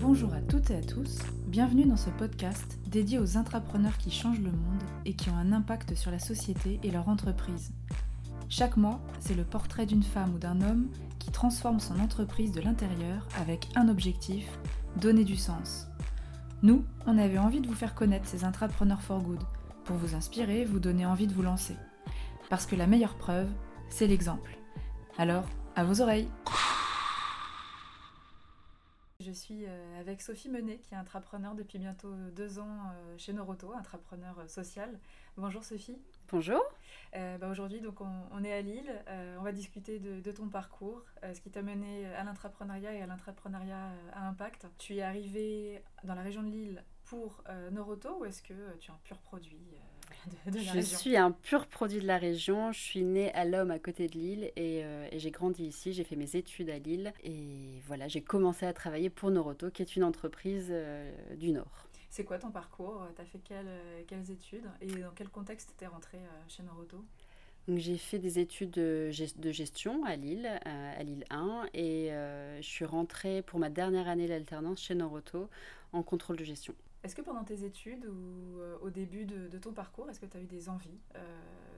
Bonjour à toutes et à tous, bienvenue dans ce podcast dédié aux intrapreneurs qui changent le monde et qui ont un impact sur la société et leur entreprise. Chaque mois, c'est le portrait d'une femme ou d'un homme qui transforme son entreprise de l'intérieur avec un objectif, donner du sens. Nous, on avait envie de vous faire connaître ces intrapreneurs for good, pour vous inspirer, vous donner envie de vous lancer. Parce que la meilleure preuve, c'est l'exemple. Alors, à vos oreilles suis euh, avec Sophie Menet, qui est intrapreneur depuis bientôt deux ans euh, chez Noroto, intrapreneur euh, social. Bonjour Sophie. Bonjour. Bah, aujourd'hui, donc on, est à Lille. on va discuter de, ton parcours, ce qui t'a mené à l'intrapreneuriat et à l'intrapreneuriat à impact. Tu es arrivé dans la région de Lille pour Noroto ou est-ce que tu es un pur produit je suis un pur produit de la région. Je suis née à L'Homme à côté de Lille et, euh, j'ai grandi ici. J'ai fait mes études à Lille et voilà, j'ai commencé à travailler pour Noroto, qui est une entreprise euh, du Nord. C'est quoi ton parcours? Tu as fait quelles, euh, quelles, études? Et dans quel contexte tu es rentrée chez Noroto? J'ai fait des études de, gestion à Lille, à Lille 1, et je suis rentrée pour ma dernière année d'alternance chez Noroto en contrôle de gestion. Est-ce que pendant tes études ou euh, au début de, ton parcours, est-ce que tu as eu des envies euh,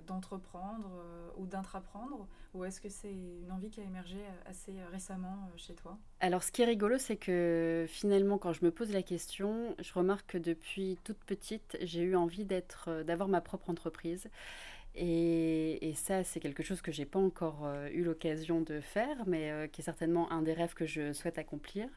d'entreprendre euh, ou d'intraprendre Ou est-ce que c'est une envie qui a émergé assez récemment chez toi? Alors ce qui est rigolo, c'est que finalement quand je me pose la question, je remarque que depuis toute petite, j'ai eu envie d'avoir ma propre entreprise. Et, et, ça, c'est quelque chose que j'ai pas encore eu l'occasion de faire, mais qui est certainement un des rêves que je souhaite accomplir.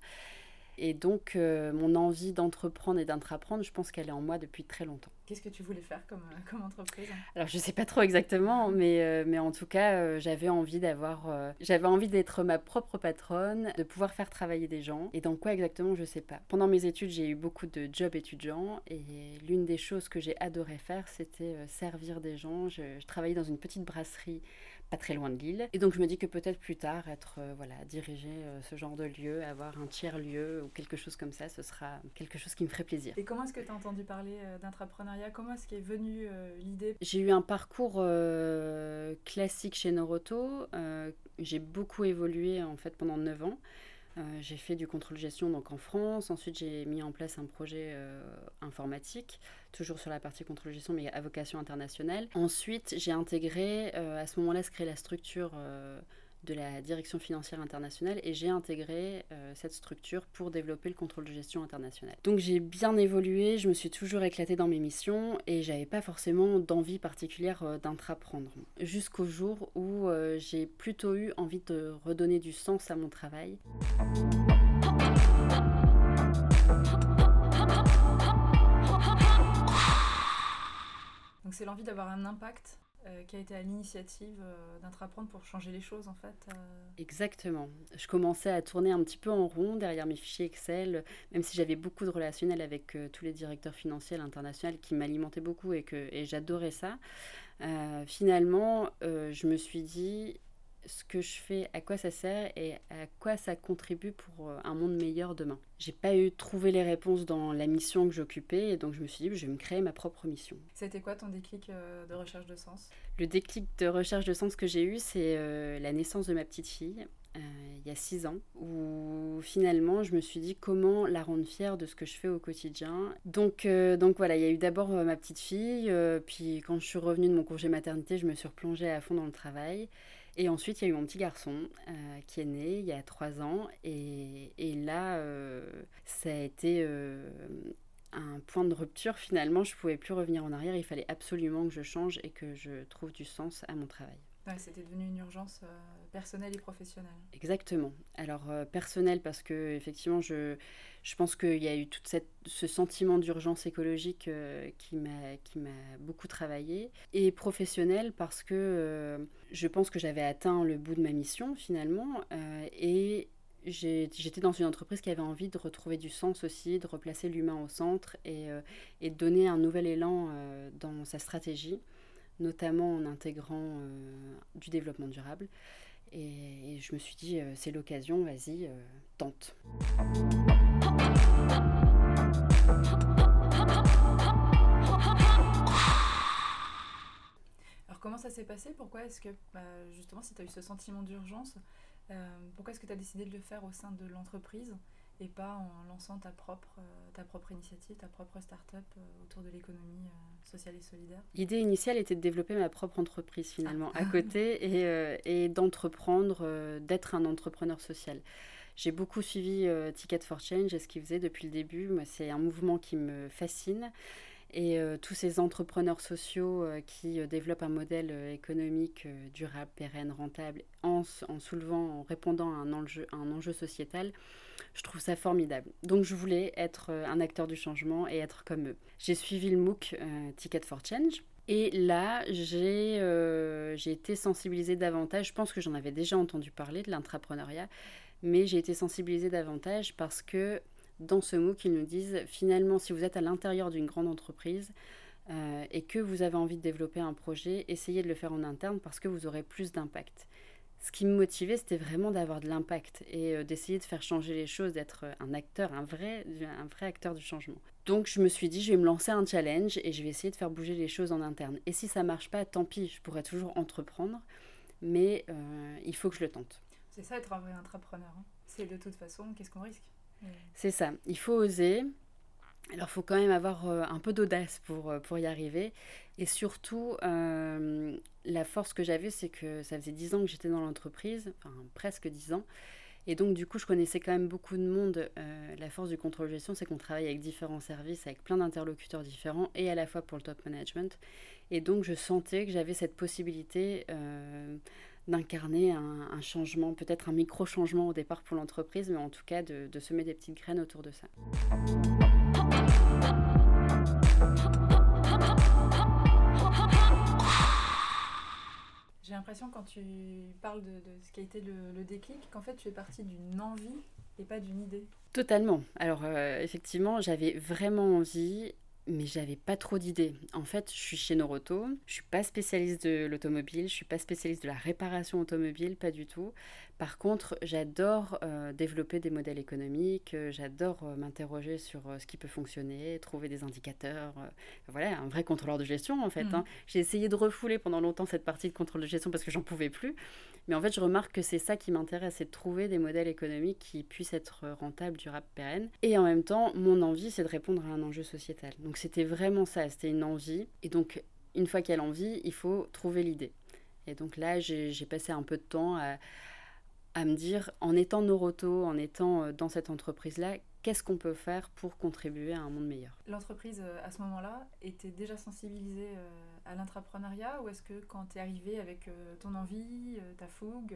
Et donc, euh, mon envie d'entreprendre et d'intraprendre, je pense qu'elle est en moi depuis très longtemps. Qu'est-ce que tu voulais faire comme, euh, comme entreprise? Alors, je ne sais pas trop exactement, mais, euh, mais en tout cas, j'avais envie d'avoir... j'avais envie d'être ma propre patronne, de pouvoir faire travailler des gens. Et dans quoi exactement, je ne sais pas. Pendant mes études, j'ai eu beaucoup de jobs étudiants. Et l'une des choses que j'ai adoré faire, c'était servir des gens. Je, je travaillais dans une petite brasserie pas très loin de Lille. Et donc je me dis que peut-être plus tard, être euh, voilà, diriger euh, ce genre de lieu, avoir un tiers-lieu ou quelque chose comme ça, ce sera quelque chose qui me ferait plaisir. Et comment est-ce que tu as entendu parler euh, d'intrapreneuriat Comment est-ce qu'est venue l'idée? J'ai eu un parcours classique chez Noroto. j'ai beaucoup évolué en fait pendant 9 ans. Euh, j'ai fait du contrôle gestion donc en France. Ensuite, j'ai mis en place un projet euh, informatique, toujours sur la partie contrôle gestion, mais à vocation internationale. Ensuite, j'ai intégré, euh, à ce moment-là, se créer la structure de la direction financière internationale et j'ai intégré euh, cette structure pour développer le contrôle de gestion international. Donc j'ai bien évolué, je me suis toujours éclatée dans mes missions et j'avais pas forcément d'envie particulière euh, d'intraprendre. Jusqu'au jour où euh, j'ai plutôt eu envie de redonner du sens à mon travail. Donc c'est l'envie d'avoir un impact euh, qui a été à l'initiative euh, d'entreprendre pour changer les choses en fait euh. Exactement. Je commençais à tourner un petit peu en rond derrière mes fichiers Excel, même si j'avais beaucoup de relationnel avec tous les directeurs financiers internationaux qui m'alimentaient beaucoup et que et j'adorais ça. finalement, je me suis dit ce que je fais, à quoi ça sert et à quoi ça contribue pour euh, un monde meilleur demain. J'ai pas eu trouvé les réponses dans la mission que j'occupais et donc je me suis dit je vais me créer ma propre mission. C'était quoi ton déclic euh, de recherche de sens? Le déclic de recherche de sens que j'ai eu, c'est euh, la naissance de ma petite fille. il y a six ans, où finalement je me suis dit comment la rendre fière de ce que je fais au quotidien. Donc, donc voilà, il y a eu d'abord ma petite fille, puis quand je suis revenue de mon congé maternité, je me suis replongée à fond dans le travail. Et ensuite, il y a eu mon petit garçon euh, qui est né il y a trois ans. Et, là, euh, ça a été euh, un point de rupture. Finalement, je ne pouvais plus revenir en arrière. Il fallait absolument que je change et que je trouve du sens à mon travail. C'était devenu une urgence personnelle et professionnelle. Exactement. Alors personnelle parce que effectivement, je, je pense qu'il y a eu tout ce sentiment d'urgence écologique euh, qui m'a beaucoup travaillé. Et professionnel parce que euh, je pense que j'avais atteint le bout de ma mission finalement. Euh, et j'étais dans une entreprise qui avait envie de retrouver du sens aussi, de replacer l'humain au centre et, et, de donner un nouvel élan dans sa stratégie, notamment en intégrant du développement durable. Et, je me suis dit, c'est l'occasion, vas-y, tente. Alors comment ça s'est passé? Pourquoi est-ce que, bah, justement, si tu as eu ce sentiment d'urgence, euh, pourquoi est-ce que tu as décidé de le faire au sein de l'entreprise? Et pas en lançant ta propre, ta propre initiative, ta propre start-up autour de l'économie sociale et solidaire L'idée initiale était de développer ma propre entreprise finalement à côté et, et d'entreprendre, d'être un entrepreneur social. J'ai beaucoup suivi Ticket for Change et ce qu'ils faisaient depuis le début. C'est un mouvement qui me fascine et euh, tous ces entrepreneurs sociaux euh, qui euh, développent un modèle économique durable, pérenne, rentable, en, en, soulevant, en répondant à un enjeu, un enjeu sociétal, je trouve ça formidable. Donc je voulais être un acteur du changement et être comme eux. J'ai suivi le MOOC Ticket for Change. Et là, j'ai été sensibilisée davantage. Je pense que j'en avais déjà entendu parler de l'intrapreneuriat, mais j'ai été sensibilisée davantage parce que dans ce mot qu'ils nous disent finalement, si vous êtes à l'intérieur d'une grande entreprise euh, et que vous avez envie de développer un projet, essayez de le faire en interne parce que vous aurez plus d'impact. Ce qui me motivait, c'était vraiment d'avoir de l'impact et euh, d'essayer de faire changer les choses, d'être un acteur, un vrai, un vrai acteur du changement. Donc je me suis dit, je vais me lancer un challenge et je vais essayer de faire bouger les choses en interne. Et si ça marche pas, tant pis, je pourrais toujours entreprendre, mais euh, il faut que je le tente. C'est ça être un vrai entrepreneur. Hein. C'est de toute façon, qu'est-ce qu'on risque? C'est ça, il faut oser. Alors, il faut quand même avoir euh, un peu d'audace pour, euh, pour y arriver. Et surtout, euh, la force que j'avais, c'est que ça faisait 10 ans que j'étais dans l'entreprise, enfin presque 10 ans. Et donc, du coup, je connaissais quand même beaucoup de monde. la force du contrôle gestion, c'est qu'on travaille avec différents services, avec plein d'interlocuteurs différents, et à la fois pour le top management. Et donc, je sentais que j'avais cette possibilité d'incarner un, changement, peut-être un micro-changement au départ pour l'entreprise, mais en tout cas de, semer des petites graines autour de ça. J'ai l'impression quand tu parles de, ce qui a été le, déclic, qu'en fait tu es partie d'une envie et pas d'une idée. Totalement. Alors euh, effectivement, j'avais vraiment envie mais j'avais pas trop d'idées. En fait, je suis chez Noroto, je suis pas spécialiste de l'automobile, je suis pas spécialiste de la réparation automobile, pas du tout. Par contre, j'adore euh, développer des modèles économiques, euh, j'adore euh, m'interroger sur ce qui peut fonctionner, trouver des indicateurs. voilà, un vrai contrôleur de gestion en fait. Hein. Mmh. J'ai essayé de refouler pendant longtemps cette partie de contrôle de gestion parce que j'en pouvais plus. Mais en fait, je remarque que c'est ça qui m'intéresse, c'est de trouver des modèles économiques qui puissent être rentables, durables, pérennes. Et en même temps, mon envie, c'est de répondre à un enjeu sociétal. Donc c'était vraiment ça, c'était une envie. Et donc, une fois qu'il y a l'envie, il faut trouver l'idée. Et donc là, j'ai passé un peu de temps à, à me dire, en étant Noroto, en étant euh, dans cette entreprise-là, qu'est-ce qu'on peut faire pour contribuer à un monde meilleur L'entreprise, euh, à ce moment-là, était déjà sensibilisée euh, à l'intrapreneuriat ou est-ce que quand tu es arrivé avec ton envie, ta fougue,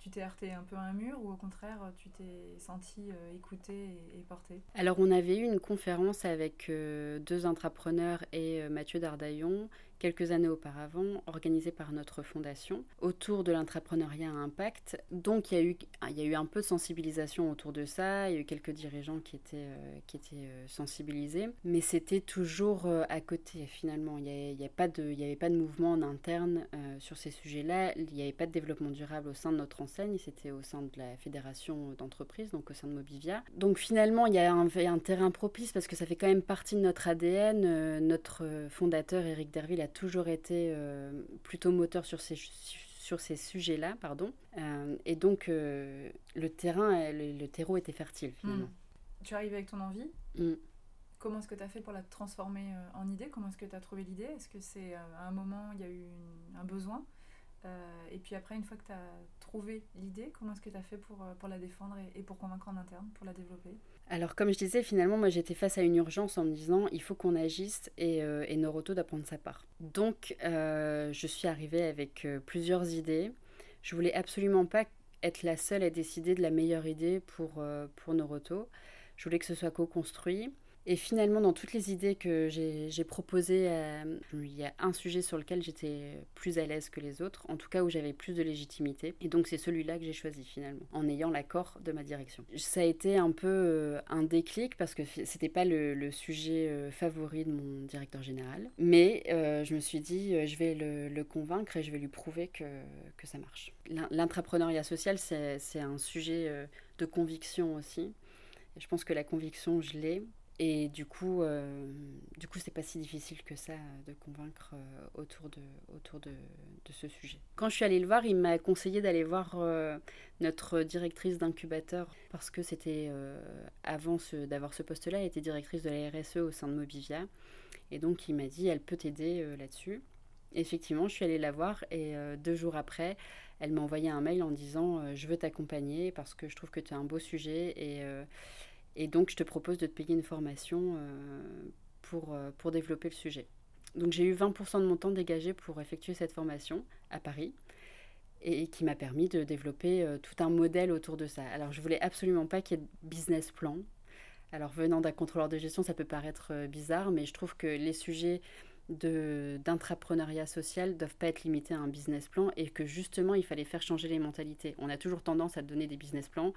tu t'es heurté un peu à un mur ou au contraire tu t'es senti écouté et, porté Alors on avait eu une conférence avec deux intrapreneurs et Mathieu Dardaillon quelques années auparavant, organisée par notre fondation, autour de l'intrapreneuriat à impact. Donc il y, a eu, un peu de sensibilisation autour de ça, il y a eu quelques dirigeants qui étaient, euh, euh, sensibilisés, mais c'était toujours euh, à côté finalement. Il n'y avait, pas de, mouvement en interne sur ces sujets-là, il n'y avait pas de développement durable au sein de notre enseigne, c'était au sein de la fédération d'entreprises, donc au sein de Mobivia. Donc finalement, il y a un, un terrain propice parce que ça fait quand même partie de notre ADN. notre fondateur, Eric Derville, a toujours été euh, plutôt moteur sur ces, sur ces sujets-là. pardon. Euh, et donc, euh, le terrain, le, terreau était fertile, finalement. Hmm. Tu arrives avec ton envie hmm. Comment est-ce que tu as fait pour la transformer en idée? Comment est-ce que tu as trouvé l'idée? Est-ce que c'est à un moment, il y a eu un besoin? Et puis après, une fois que tu as trouvé l'idée, comment est-ce que tu as fait pour, pour la défendre et, pour convaincre en interne, pour la développer? Alors comme je disais, finalement, moi j'étais face à une urgence en me disant il faut qu'on agisse et, euh, et Noroto doit prendre sa part. Donc euh, je suis arrivée avec euh, plusieurs idées. Je voulais absolument pas être la seule à décider de la meilleure idée pour, pour Noroto. Je voulais que ce soit co-construit. Et finalement, dans toutes les idées que j'ai proposées, euh, il y a un sujet sur lequel j'étais plus à l'aise que les autres, en tout cas où j'avais plus de légitimité. Et donc c'est celui-là que j'ai choisi finalement, en ayant l'accord de ma direction. Ça a été un peu euh, un déclic parce que c'était pas le, sujet euh, favori de mon directeur général. Mais je me suis dit, je vais le, convaincre et je vais lui prouver que, que ça marche. L'intrapreneuriat social, c'est un sujet de conviction aussi. Je pense que la conviction, je l'ai. Et du coup, euh, du coup, c'est pas si difficile que ça de convaincre euh, autour, de, autour de, ce sujet. Quand je suis allée le voir, il m'a conseillé d'aller voir euh, notre directrice d'incubateur parce que c'était avant d'avoir ce poste-là, elle était directrice de la RSE au sein de Mobivia. Et donc, il m'a dit, elle peut t'aider là-dessus. Effectivement, je suis allée la voir et deux jours après, elle m'a envoyé un mail en disant Je veux t'accompagner parce que je trouve que tu as un beau sujet et et donc, je te propose de te payer une formation euh, pour, euh, pour développer le sujet. Donc, j'ai eu 20% de mon temps dégagé pour effectuer cette formation à Paris et qui m'a permis de développer euh, tout un modèle autour de ça. Alors, je voulais absolument pas qu'il y ait de business plan. Alors, venant d'un contrôleur de gestion, ça peut paraître bizarre, mais je trouve que les sujets d'intrapreneuriat social ne doivent pas être limités à un business plan et que justement il fallait faire changer les mentalités. On a toujours tendance à donner des business plans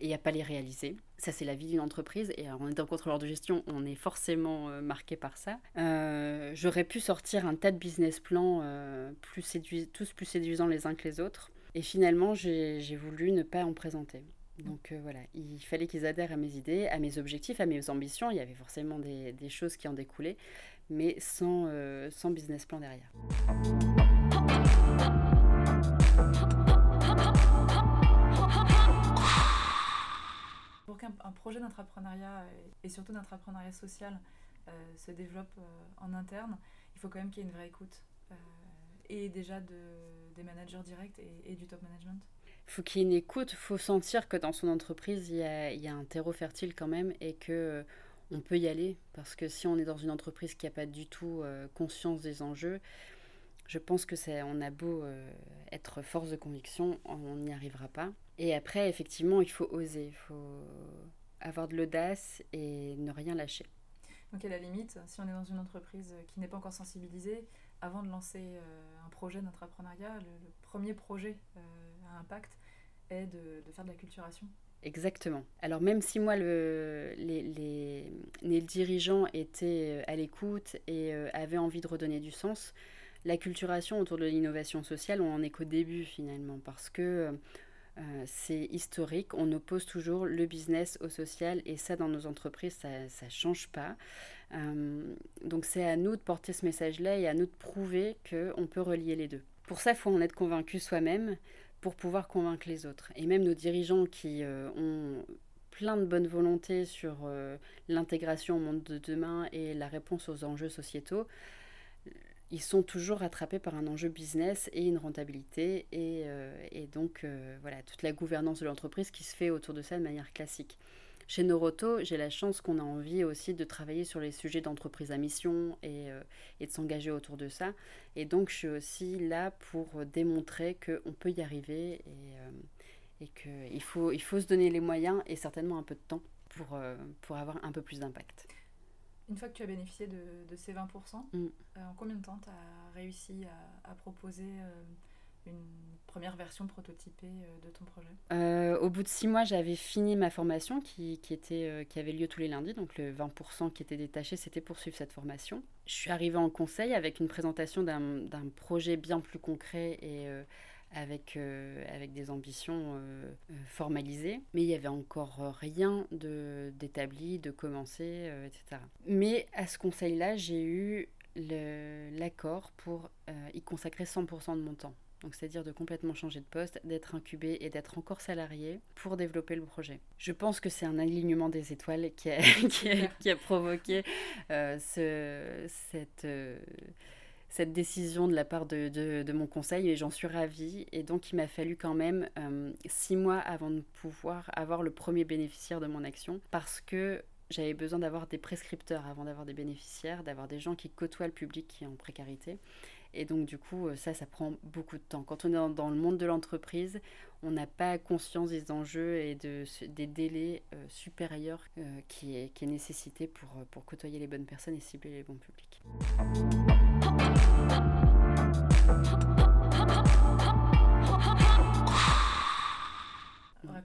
et à pas les réaliser. Ça c'est la vie d'une entreprise et en étant contrôleur de gestion on est forcément euh, marqué par ça. Euh, j'aurais pu sortir un tas de business plans euh, plus tous plus séduisants les uns que les autres et finalement j'ai voulu ne pas en présenter. Donc voilà, il fallait qu'ils adhèrent à mes idées, à mes objectifs, à mes ambitions. Il y avait forcément des choses qui en découlaient mais sans, euh, sans business plan derrière. Pour qu'un projet d'entrepreneuriat et surtout d'entrepreneuriat social euh, se développe euh, en interne, il faut quand même qu'il y ait une vraie écoute. et déjà de, des managers directs et, du top management il faut qu'il y ait une écoute, il faut sentir que dans son entreprise, il y, a, il y a un terreau fertile quand même et que on peut y aller. Parce que si on est dans une entreprise qui n'a pas du tout euh, conscience des enjeux, je pense que c'est, on a beau euh, être force de conviction, on n'y arrivera pas. Et après, effectivement, il faut oser, il faut avoir de l'audace et ne rien lâcher. Donc à la limite, si on est dans une entreprise qui n'est pas encore sensibilisée, avant de lancer euh, un projet d'entrepreneuriat, le, premier projet à impact est de, de faire de la culturation Exactement. Alors même si moi, le, les, les, dirigeants étaient euh, à l'écoute et euh, avaient envie de redonner du sens, la culturation autour de l'innovation sociale, on en est qu'au début finalement, parce que euh, c'est historique, on oppose toujours le business au social, et ça dans nos entreprises, ça ne change pas. donc c'est à nous de porter ce message-là et à nous de prouver qu'on peut relier les deux. Pour ça, il faut en être convaincu soi-même pour pouvoir convaincre les autres. Et même nos dirigeants qui euh, ont plein de bonne volonté sur euh, l'intégration au monde de demain et la réponse aux enjeux sociétaux, ils sont toujours rattrapés par un enjeu business et une rentabilité et, euh, et donc voilà toute la gouvernance de l'entreprise qui se fait autour de ça de manière classique. Chez Noroto, j'ai la chance qu'on a envie aussi de travailler sur les sujets d'entreprise à mission et, euh, et de s'engager autour de ça. Et donc, je suis aussi là pour démontrer qu'on peut y arriver et, euh, et qu'il faut, il faut se donner les moyens et certainement un peu de temps pour, euh, pour avoir un peu plus d'impact. Une fois que tu as bénéficié de, de ces 20%, mm. en combien de temps tu as réussi à, à proposer une première version prototypée euh, de ton projet? Euh, Au bout de six mois, j'avais fini ma formation qui, était, euh, qui avait lieu tous les lundis. Donc le 20% qui était détaché, c'était pour suivre cette formation. Je suis arrivée en conseil avec une présentation d'un projet bien plus concret et avec, avec des ambitions formalisées. Mais il n'y avait encore rien d'établi, de, de commencé, etc. Mais à ce conseil-là, j'ai eu l'accord pour y consacrer 100% de mon temps donc c'est-à-dire de complètement changer de poste, d'être incubé et d'être encore salarié pour développer le projet. Je pense que c'est un alignement des étoiles qui a, provoqué euh, euh, cette décision de la part de, de, mon conseil et j'en suis ravie. Et donc il m'a fallu quand même euh, six mois avant de pouvoir avoir le premier bénéficiaire de mon action parce que j'avais besoin d'avoir des prescripteurs avant d'avoir des bénéficiaires, d'avoir des gens qui côtoient le public qui est en précarité. Et donc, du coup, euh, ça, ça prend beaucoup de temps. Quand on est dans, le monde de l'entreprise, on n'a pas conscience des enjeux et de, des délais euh, supérieurs euh, qui, est, qui est nécessité pour, pour côtoyer les bonnes personnes et cibler les bons publics.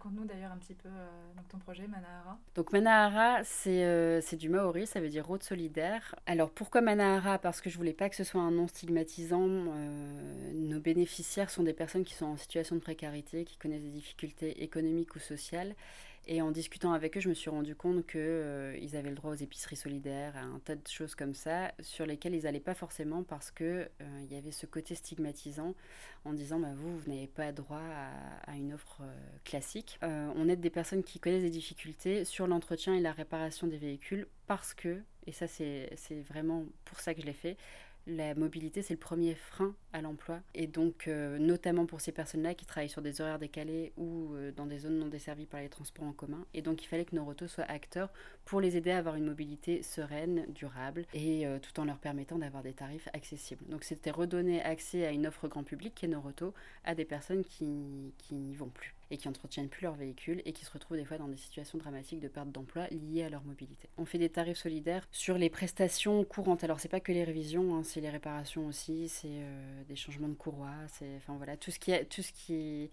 Raconte-nous d'ailleurs un petit peu euh, ton projet Manahara. Donc Manahara, euh, c'est du maori, ça veut dire route solidaire. Alors pourquoi Manahara Parce que je voulais pas que ce soit un nom stigmatisant. Euh, nos bénéficiaires sont des personnes qui sont en situation de précarité, qui connaissent des difficultés économiques ou sociales Et en discutant avec eux, je me suis rendu compte qu'ils euh, avaient le droit aux épiceries solidaires, à un tas de choses comme ça, sur lesquelles ils n'allaient pas forcément parce qu'il euh, y avait ce côté stigmatisant en disant bah, vous, vous n'avez pas droit à, une offre euh, classique. on aide des personnes qui connaissent des difficultés sur l'entretien et la réparation des véhicules parce que, et ça c'est vraiment pour ça que je l'ai fait, la mobilité, c'est le premier frein à l'emploi. Et donc, euh, notamment pour ces personnes-là qui travaillent sur des horaires décalés ou euh, dans des zones non desservies par les transports en commun. Et donc, il fallait que Noroto soit acteur pour les aider à avoir une mobilité sereine, durable, et euh, tout en leur permettant d'avoir des tarifs accessibles. Donc, c'était redonner accès à une offre grand public qui est Noroto à des personnes qui, qui n'y vont plus et qui entretiennent plus leur véhicule et qui se retrouvent des fois dans des situations dramatiques de perte d'emploi liées à leur mobilité. On fait des tarifs solidaires sur les prestations courantes. Alors c'est pas que les révisions, hein, c'est les réparations aussi, c'est euh, des changements de courroie, c'est enfin voilà tout ce qui tout ce qui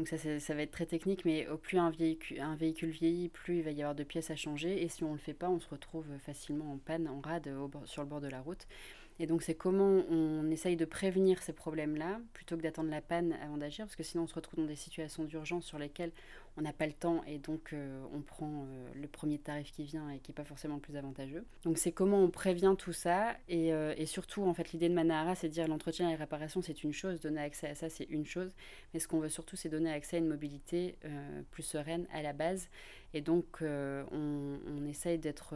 donc ça, ça va être très technique, mais au plus un véhicule, un véhicule vieillit, plus il va y avoir de pièces à changer. Et si on ne le fait pas, on se retrouve facilement en panne, en rade sur le bord de la route. Et donc c'est comment on essaye de prévenir ces problèmes-là plutôt que d'attendre la panne avant d'agir, parce que sinon on se retrouve dans des situations d'urgence sur lesquelles on n'a pas le temps et donc euh, on prend euh, le premier tarif qui vient et qui n'est pas forcément le plus avantageux. Donc c'est comment on prévient tout ça et, euh, et surtout en fait l'idée de Manahara c'est de dire l'entretien et la réparation c'est une chose, donner accès à ça c'est une chose, mais ce qu'on veut surtout c'est donner accès à une mobilité plus sereine à la base et donc on, essaye d'être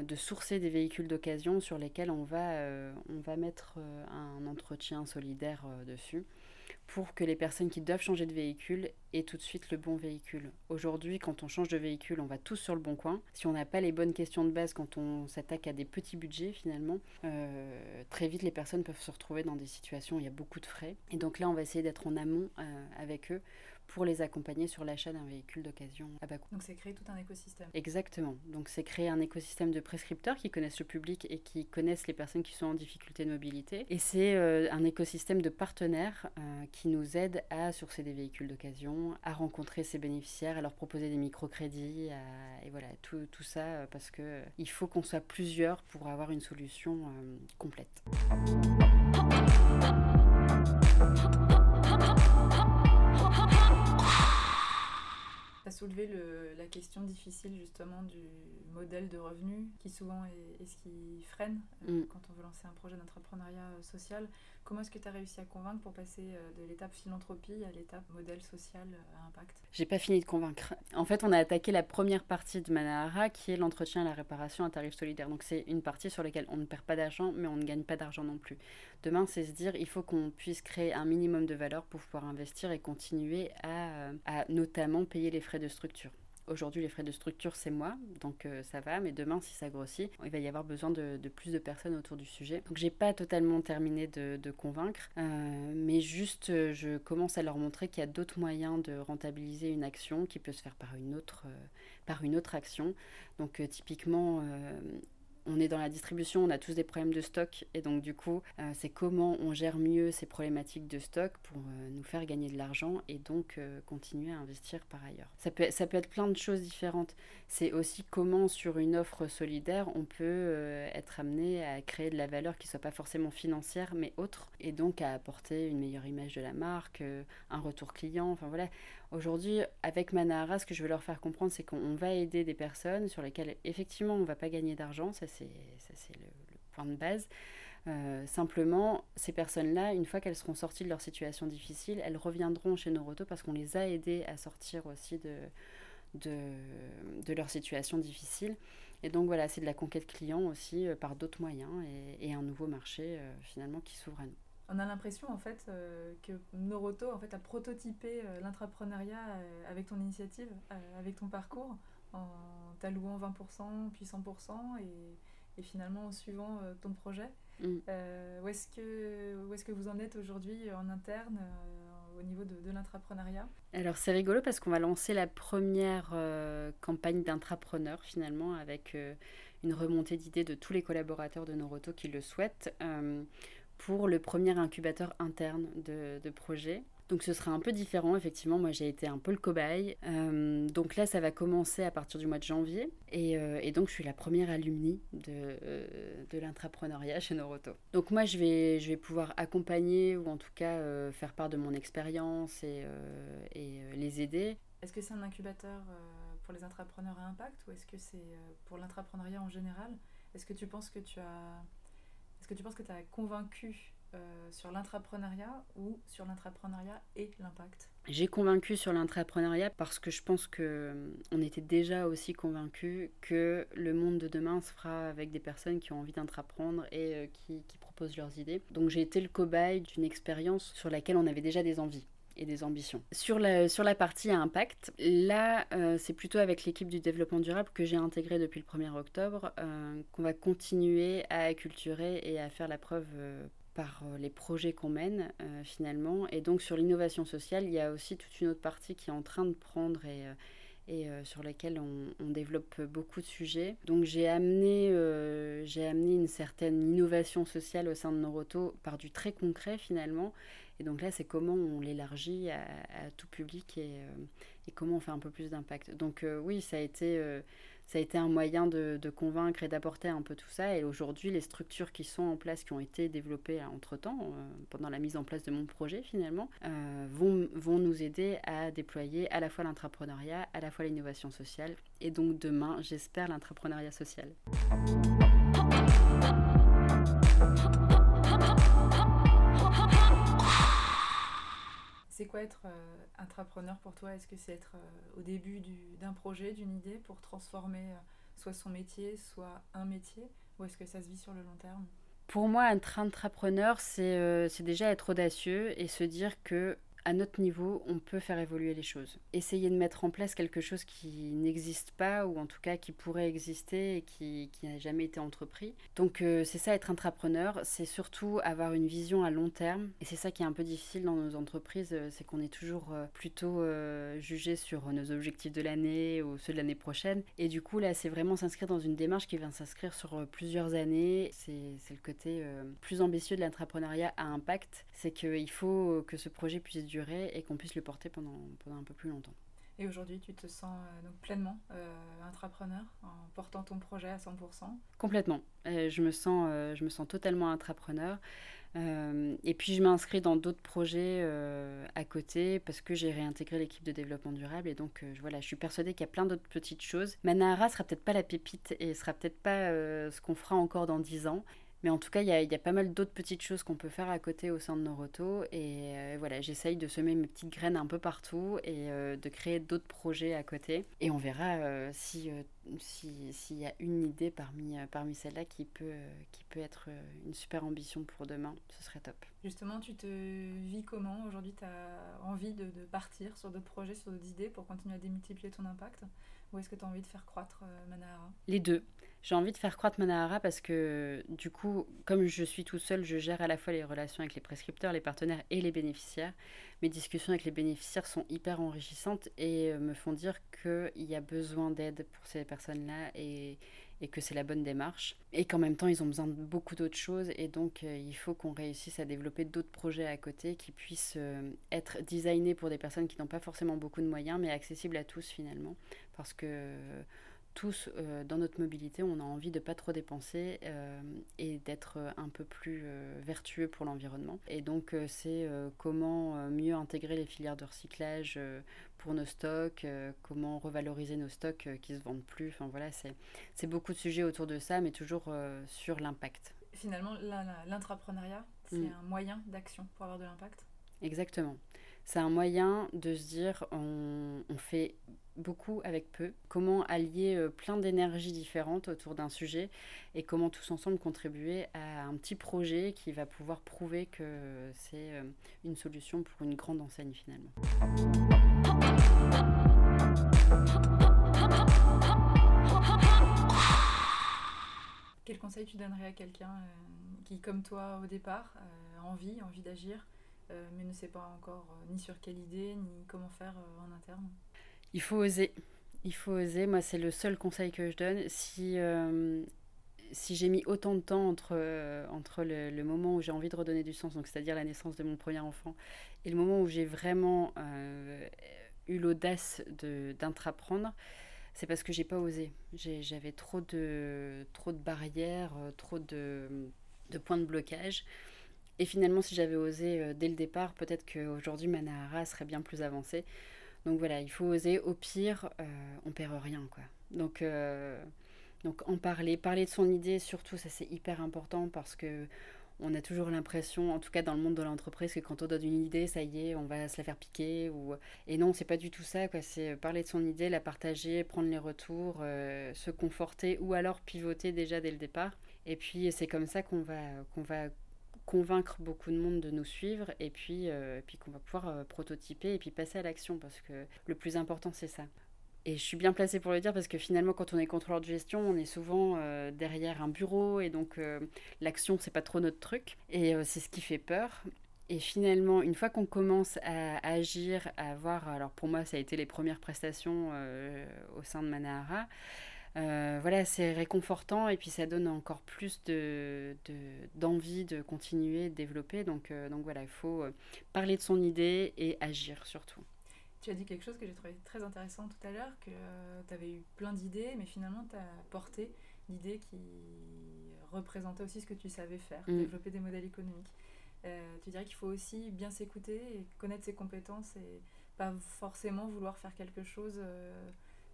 de sourcer des véhicules d'occasion sur lesquels on va, euh, on va mettre euh, un entretien solidaire dessus pour que les personnes qui doivent changer de véhicule aient tout de suite le bon véhicule. Aujourd'hui, quand on change de véhicule, on va tous sur le bon coin. Si on n'a pas les bonnes questions de base quand on s'attaque à des petits budgets, finalement, très vite les personnes peuvent se retrouver dans des situations où il y a beaucoup de frais. Et donc là, on va essayer d'être en amont avec eux pour les accompagner sur l'achat d'un véhicule d'occasion à bas coût. Donc c'est créer tout un écosystème. Exactement. Donc c'est créer un écosystème de prescripteurs qui connaissent le public et qui connaissent les personnes qui sont en difficulté de mobilité. Et c'est euh, un écosystème de partenaires euh, qui nous aident à sourcer des véhicules d'occasion, à rencontrer ces bénéficiaires, à leur proposer des microcrédits, et voilà, tout, tout ça euh, parce que il faut qu'on soit plusieurs pour avoir une solution complète soulevé le, la question difficile justement du modèle de revenu qui souvent est, ce qui freine euh, mm. quand on veut lancer un projet d'entrepreneuriat euh, social. Comment est-ce que tu as réussi à convaincre pour passer euh, de l'étape philanthropie à l'étape modèle social à impact? J'ai pas fini de convaincre. En fait, on a attaqué la première partie de Manahara qui est l'entretien et la réparation à tarif solidaire. Donc c'est une partie sur laquelle on ne perd pas d'argent mais on ne gagne pas d'argent non plus. Demain, c'est se dire il faut qu'on puisse créer un minimum de valeur pour pouvoir investir et continuer à, à notamment payer les frais de structure. Aujourd'hui, les frais de structure, c'est moi, donc euh, ça va, mais demain, si ça grossit, il va y avoir besoin de, plus de personnes autour du sujet. Donc, j'ai pas totalement terminé de, convaincre, euh, mais juste, euh, je commence à leur montrer qu'il y a d'autres moyens de rentabiliser une action qui peut se faire par une autre, par une autre action. Donc, typiquement, on est dans la distribution, on a tous des problèmes de stock et donc du coup, euh, c'est comment on gère mieux ces problématiques de stock pour euh, nous faire gagner de l'argent et donc euh, continuer à investir par ailleurs. Ça peut, être plein de choses différentes. C'est aussi comment sur une offre solidaire, on peut être amené à créer de la valeur qui soit pas forcément financière mais autre et donc à apporter une meilleure image de la marque, un retour client, enfin voilà, Aujourd'hui, avec Manahara, ce que je veux leur faire comprendre, c'est qu'on va aider des personnes sur lesquelles, effectivement, on ne va pas gagner d'argent, ça c'est le, point de base. Euh, simplement, ces personnes-là, une fois qu'elles seront sorties de leur situation difficile, elles reviendront chez Noroto parce qu'on les a aidées à sortir aussi de, leur situation difficile. Et donc voilà, c'est de la conquête client aussi euh, par d'autres moyens et, et, un nouveau marché euh, finalement qui s'ouvre à nous on a l'impression en fait euh, que Noroto en fait a prototypé euh, l'entrepreneuriat euh, avec ton initiative, avec ton parcours, en t'allouant 20% puis 100% et, et finalement en suivant ton projet. Mm. où est-ce que où est-ce que vous en êtes aujourd'hui en interne au niveau de, de l'intrapreneuriat? Alors c'est rigolo parce qu'on va lancer la première campagne d'intrapreneur finalement avec une remontée d'idées de tous les collaborateurs de Noroto qui le souhaitent pour le premier incubateur interne de, de projet. Donc ce sera un peu différent, effectivement. Moi, j'ai été un peu le cobaye. Euh, donc là, ça va commencer à partir du mois de janvier. Et, euh, donc, je suis la première alumni de, euh, l'intrapreneuriat chez Noroto. Donc moi, je vais, pouvoir accompagner ou en tout cas faire part de mon expérience et, et les aider Est-ce que c'est un incubateur pour les entrepreneurs à impact ou est-ce que c'est pour l'entrepreneuriat en général? Est-ce que tu penses que tu as, est-ce que tu penses que tu as convaincu sur l'intrapreneuriat ou sur l'intrapreneuriat et l'impact? J'ai convaincu sur l'intrapreneuriat parce que je pense que on était déjà aussi convaincus que le monde de demain se fera avec des personnes qui ont envie d'entreprendre et euh, qui, proposent leurs idées. Donc j'ai été le cobaye d'une expérience sur laquelle on avait déjà des envies et des ambitions. Sur la, sur la partie impact, là, euh, c'est plutôt avec l'équipe du développement durable que j'ai intégré depuis le 1er octobre euh, qu'on va continuer à acculturer et à faire la preuve par euh, les projets qu'on mène finalement. Et donc sur l'innovation sociale, il y a aussi toute une autre partie qui est en train de prendre et, et sur laquelle on, développe beaucoup de sujets. Donc j'ai amené, j'ai amené une certaine innovation sociale au sein de Noroto par du très concret finalement. Et donc là, c'est comment on l'élargit à, tout public et, et, comment on fait un peu plus d'impact. Donc oui, ça a été ça a été un moyen de, convaincre et d'apporter un peu tout ça. Et aujourd'hui, les structures qui sont en place, qui ont été développées entre-temps, euh, pendant la mise en place de mon projet finalement, euh, vont, vont nous aider à déployer à la fois l'entrepreneuriat, à la fois l'innovation sociale, et donc demain, j'espère, l'entrepreneuriat social. C'est quoi être euh, intrapreneur pour toi? Est-ce que c'est être euh, au début d'un projet, d'une idée pour transformer euh, soit son métier, soit un métier? Ou est-ce que ça se vit sur le long terme? Pour moi, être intrapreneur, c'est déjà être audacieux et se dire que à notre niveau, on peut faire évoluer les choses. Essayer de mettre en place quelque chose qui n'existe pas, ou en tout cas qui pourrait exister et qui, n'a jamais été entrepris. Donc euh, c'est ça être entrepreneur, c'est surtout avoir une vision à long terme. Et c'est ça qui est un peu difficile dans nos entreprises, euh, c'est qu'on est toujours euh, plutôt jugé sur nos objectifs de l'année ou ceux de l'année prochaine. Et du coup, là, c'est vraiment s'inscrire dans une démarche qui vient s'inscrire sur plusieurs années. C'est le côté plus ambitieux de l'entrepreneuriat à impact. C'est qu'il faut que ce projet puisse et qu'on puisse le porter pendant, pendant un peu plus longtemps. Et aujourd'hui, tu te sens euh, donc pleinement euh, intrapreneur en portant ton projet à 100% Complètement. Euh, je, me sens, je me sens totalement intrapreneur. et puis, je m'inscris dans d'autres projets à côté parce que j'ai réintégré l'équipe de développement durable. Et donc, voilà, je suis persuadée qu'il y a plein d'autres petites choses. Manahara sera peut-être pas la pépite et sera peut-être pas ce qu'on fera encore dans 10 ans. Mais en tout cas, il y a, pas mal d'autres petites choses qu'on peut faire à côté au sein de Noroto. Et euh, voilà, j'essaye de semer mes petites graines un peu partout et euh, de créer d'autres projets à côté. Et on verra euh, si s'il y a une idée parmi, parmi celles-là qui peut, qui peut être une super ambition pour demain, ce serait top. Justement, tu te vis comment Aujourd'hui, tu as envie de, de, partir sur d'autres projets, sur d'autres idées pour continuer à démultiplier ton impact? Ou est-ce que tu as envie de faire croître Manahara Les deux. J'ai envie de faire croître Manahara parce que du coup, comme je suis tout seul, je gère à la fois les relations avec les prescripteurs, les partenaires et les bénéficiaires. Mes discussions avec les bénéficiaires sont hyper enrichissantes et euh, me font dire qu'il y a besoin d'aide pour ces personnes-là et, et que c'est la bonne démarche. Et qu'en même temps, ils ont besoin de beaucoup d'autres choses et donc euh, il faut qu'on réussisse à développer d'autres projets à côté qui puissent euh, être designés pour des personnes qui n'ont pas forcément beaucoup de moyens mais accessibles à tous finalement. Parce que tous, euh, dans notre mobilité, on a envie de pas trop dépenser euh, et d'être un peu plus euh, vertueux pour l'environnement. Et donc, c'est comment mieux intégrer les filières de recyclage pour nos stocks, comment revaloriser nos stocks qui se vendent plus. Enfin voilà, c'est beaucoup de sujets autour de ça, mais toujours sur l'impact. Finalement, l'intrapreneuriat, c'est mm. un moyen d'action pour avoir de l'impact? Exactement. C'est un moyen de se dire on, fait beaucoup avec peu, comment allier euh, plein d'énergies différentes autour d'un sujet et comment tous ensemble contribuer à un petit projet qui va pouvoir prouver que c'est euh, une solution pour une grande enseigne finalement. Quel conseil tu donnerais à quelqu'un euh, qui, comme toi au départ, a envie, envie d'agir, mais ne sait pas encore ni sur quelle idée, ni comment faire en interne il faut oser. Il faut oser. Moi, c'est le seul conseil que je donne. Si, euh, si j'ai mis autant de temps entre, euh, entre le, moment où j'ai envie de redonner du sens, c'est-à-dire la naissance de mon premier enfant, et le moment où j'ai vraiment euh, eu l'audace d'intraprendre, c'est parce que j'ai pas osé. J'avais trop de, trop de barrières, trop de, de points de blocage. Et finalement, si j'avais osé dès le départ, peut-être qu'aujourd'hui, ma Nahara serait bien plus avancée. Donc voilà, il faut oser. Au pire, on perd rien, quoi. Donc, donc en parler, parler de son idée, surtout, ça c'est hyper important parce que on a toujours l'impression, en tout cas dans le monde de l'entreprise, que quand on donne une idée, ça y est, on va se la faire piquer. Et non, c'est pas du tout ça. C'est parler de son idée, la partager, prendre les retours, euh, se conforter ou alors pivoter déjà dès le départ. Et puis c'est comme ça qu'on va, qu'on va convaincre beaucoup de monde de nous suivre et puis, euh, puis qu'on va pouvoir euh, prototyper et puis passer à l'action parce que le plus important c'est ça. Et je suis bien placée pour le dire parce que finalement, quand on est contrôleur de gestion, on est souvent euh, derrière un bureau et donc l'action, c'est pas trop notre truc. Et c'est ce qui fait peur. Et finalement, une fois qu'on commence à, agir, à voir, alors pour moi, ça a été les premières prestations au sein de Manahara. Voilà, c'est réconfortant et puis ça donne encore plus de, d'envie de, continuer, de développer. Donc, donc voilà, il faut parler de son idée et agir surtout. Tu as dit quelque chose que j'ai trouvé très intéressant tout à l'heure, que euh, tu avais eu plein d'idées, mais finalement tu as porté l'idée qui représentait aussi ce que tu savais faire, mm. développer des modèles économiques. Euh, tu dirais qu'il faut aussi bien s'écouter et connaître ses compétences et pas forcément vouloir faire quelque chose euh,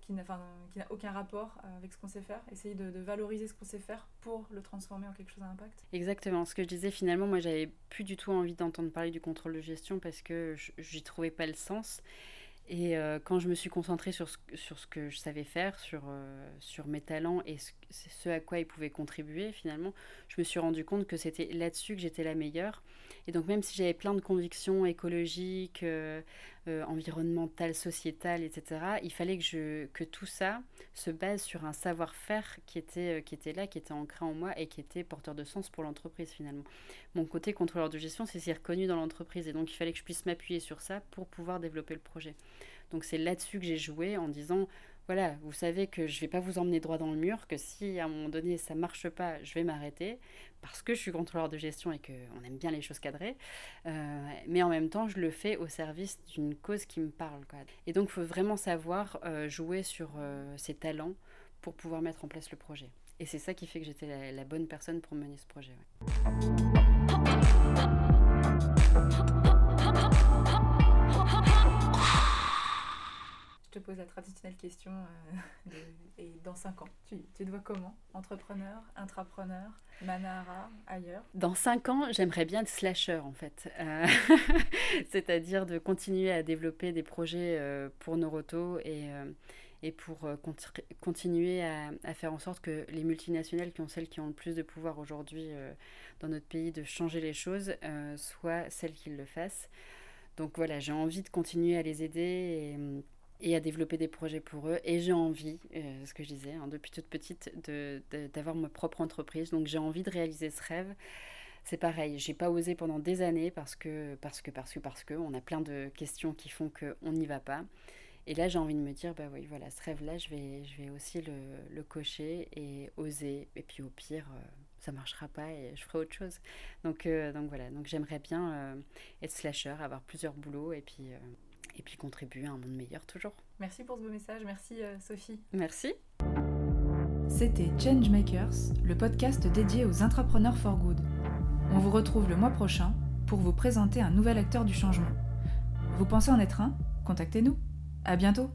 qui n'a aucun rapport avec ce qu'on sait faire. Essayer de, valoriser ce qu'on sait faire pour le transformer en quelque chose à impact. Exactement. Ce que je disais, finalement, moi, j'avais plus du tout envie d'entendre parler du contrôle de gestion parce que j'y trouvais pas le sens. Et euh, quand je me suis concentrée sur ce, sur ce que je savais faire, sur, euh, sur mes talents et ce, à quoi ils pouvaient contribuer, finalement, je me suis rendu compte que c'était là-dessus que j'étais la meilleure. Et donc même si j'avais plein de convictions écologiques, euh, environnementales, sociétales, etc., il fallait que, je, que tout ça se base sur un savoir-faire qui était, qui était là, qui était ancré en moi et qui était porteur de sens pour l'entreprise finalement. Mon côté contrôleur de gestion, c'est reconnu dans l'entreprise et donc il fallait que je puisse m'appuyer sur ça pour pouvoir développer le projet. Donc c'est là-dessus que j'ai joué en disant voilà, vous savez que je ne vais pas vous emmener droit dans le mur, que si à un moment donné ça marche pas, je vais m'arrêter parce que je suis contrôleur de gestion et qu'on aime bien les choses cadrées. Euh, mais en même temps, je le fais au service d'une cause qui me parle. Et donc, il faut vraiment savoir euh, jouer sur euh, ses talents pour pouvoir mettre en place le projet. Et c'est ça qui fait que j'étais la, bonne personne pour mener ce projet. Je te pose la traditionnelle question euh, et dans 5 ans, tu, tu te vois comment? Entrepreneur, intrapreneur, Manara, ailleurs? Dans 5 ans, j'aimerais bien être slasher en fait. Euh, c'est-à-dire de continuer à développer des projets euh, pour Noroto et, et pour continuer à, à, faire en sorte que les multinationales, qui ont celles qui ont le plus de pouvoir aujourd'hui dans notre pays, de changer les choses, soient celles qui le fassent. Donc voilà, j'ai envie de continuer à les aider et et à développer des projets pour eux. Et j'ai envie, euh, ce que je disais, hein, depuis toute petite, d'avoir de, ma propre entreprise. Donc j'ai envie de réaliser ce rêve. C'est pareil, j'ai pas osé pendant des années parce que, parce que, parce que, parce que, on a plein de questions qui font qu'on n'y va pas. Et là, j'ai envie de me dire, bah oui, voilà, ce rêve-là, je vais, je vais aussi le, le, cocher et oser. Et puis au pire, euh, ça marchera pas et je ferai autre chose. Donc, euh, donc voilà, donc j'aimerais bien être slasher, avoir plusieurs boulots et puis et puis contribuer à un monde meilleur toujours. Merci pour ce beau message, merci euh, Sophie. Merci. C'était Changemakers, le podcast dédié aux entrepreneurs for good. On vous retrouve le mois prochain pour vous présenter un nouvel acteur du changement. Vous pensez en être un? Contactez-nous. À bientôt